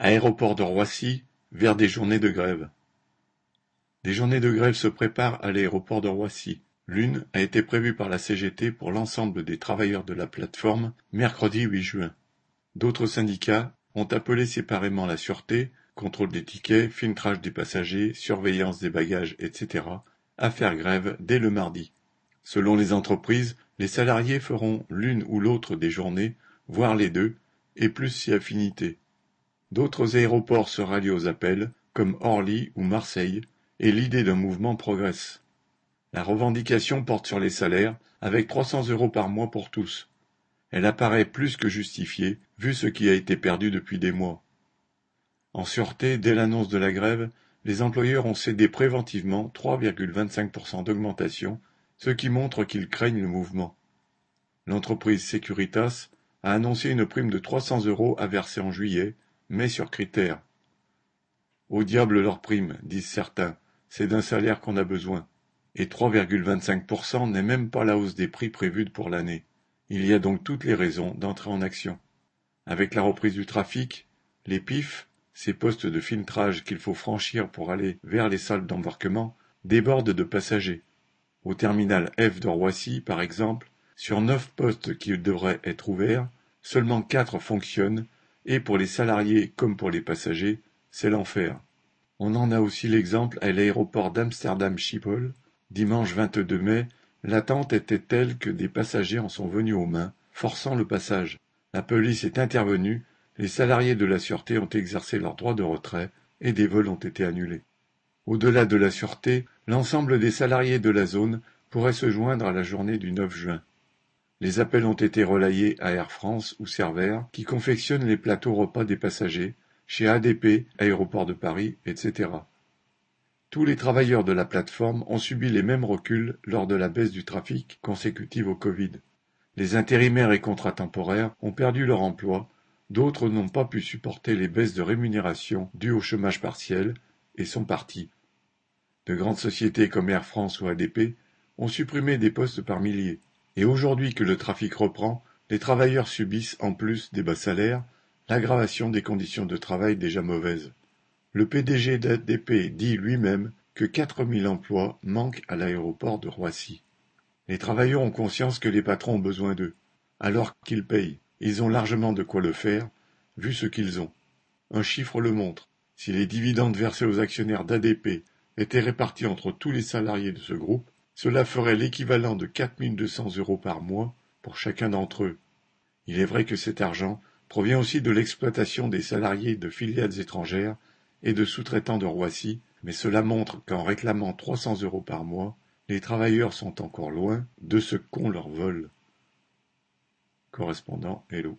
Aéroport de Roissy, vers des journées de grève. Des journées de grève se préparent à l'aéroport de Roissy. L'une a été prévue par la CGT pour l'ensemble des travailleurs de la plateforme mercredi 8 juin. D'autres syndicats ont appelé séparément la sûreté, contrôle des tickets, filtrage des passagers, surveillance des bagages, etc., à faire grève dès le mardi. Selon les entreprises, les salariés feront l'une ou l'autre des journées, voire les deux, et plus si affinité. D'autres aéroports se rallient aux appels, comme Orly ou Marseille, et l'idée d'un mouvement progresse. La revendication porte sur les salaires, avec 300 euros par mois pour tous. Elle apparaît plus que justifiée, vu ce qui a été perdu depuis des mois. En sûreté, dès l'annonce de la grève, les employeurs ont cédé préventivement 3,25% d'augmentation, ce qui montre qu'ils craignent le mouvement. L'entreprise Securitas a annoncé une prime de 300 euros à verser en juillet, mais sur critères. Au diable leur prime, disent certains, c'est d'un salaire qu'on a besoin. Et 3,25% n'est même pas la hausse des prix prévue pour l'année. Il y a donc toutes les raisons d'entrer en action. Avec la reprise du trafic, les PIF, ces postes de filtrage qu'il faut franchir pour aller vers les salles d'embarquement, débordent de passagers. Au terminal F de Roissy, par exemple, sur neuf postes qui devraient être ouverts, seulement quatre fonctionnent et pour les salariés comme pour les passagers, c'est l'enfer. On en a aussi l'exemple à l'aéroport d'Amsterdam Schiphol. Dimanche 22 mai, l'attente était telle que des passagers en sont venus aux mains, forçant le passage. La police est intervenue, les salariés de la sûreté ont exercé leur droit de retrait et des vols ont été annulés. Au-delà de la sûreté, l'ensemble des salariés de la zone pourraient se joindre à la journée du 9 juin. Les appels ont été relayés à Air France ou Cervère, qui confectionnent les plateaux repas des passagers, chez ADP, Aéroport de Paris, etc. Tous les travailleurs de la plateforme ont subi les mêmes reculs lors de la baisse du trafic consécutive au Covid. Les intérimaires et contrats temporaires ont perdu leur emploi, d'autres n'ont pas pu supporter les baisses de rémunération dues au chômage partiel et sont partis. De grandes sociétés comme Air France ou ADP ont supprimé des postes par milliers. Et aujourd'hui que le trafic reprend, les travailleurs subissent, en plus des bas salaires, l'aggravation des conditions de travail déjà mauvaises. Le PDG d'ADP dit lui-même que 4000 emplois manquent à l'aéroport de Roissy. Les travailleurs ont conscience que les patrons ont besoin d'eux. Alors qu'ils payent, ils ont largement de quoi le faire, vu ce qu'ils ont. Un chiffre le montre. Si les dividendes versés aux actionnaires d'ADP étaient répartis entre tous les salariés de ce groupe, cela ferait l'équivalent de 4200 euros par mois pour chacun d'entre eux. Il est vrai que cet argent provient aussi de l'exploitation des salariés de filiales étrangères et de sous-traitants de Roissy, mais cela montre qu'en réclamant 300 euros par mois, les travailleurs sont encore loin de ce qu'on leur vole. Correspondant Hello.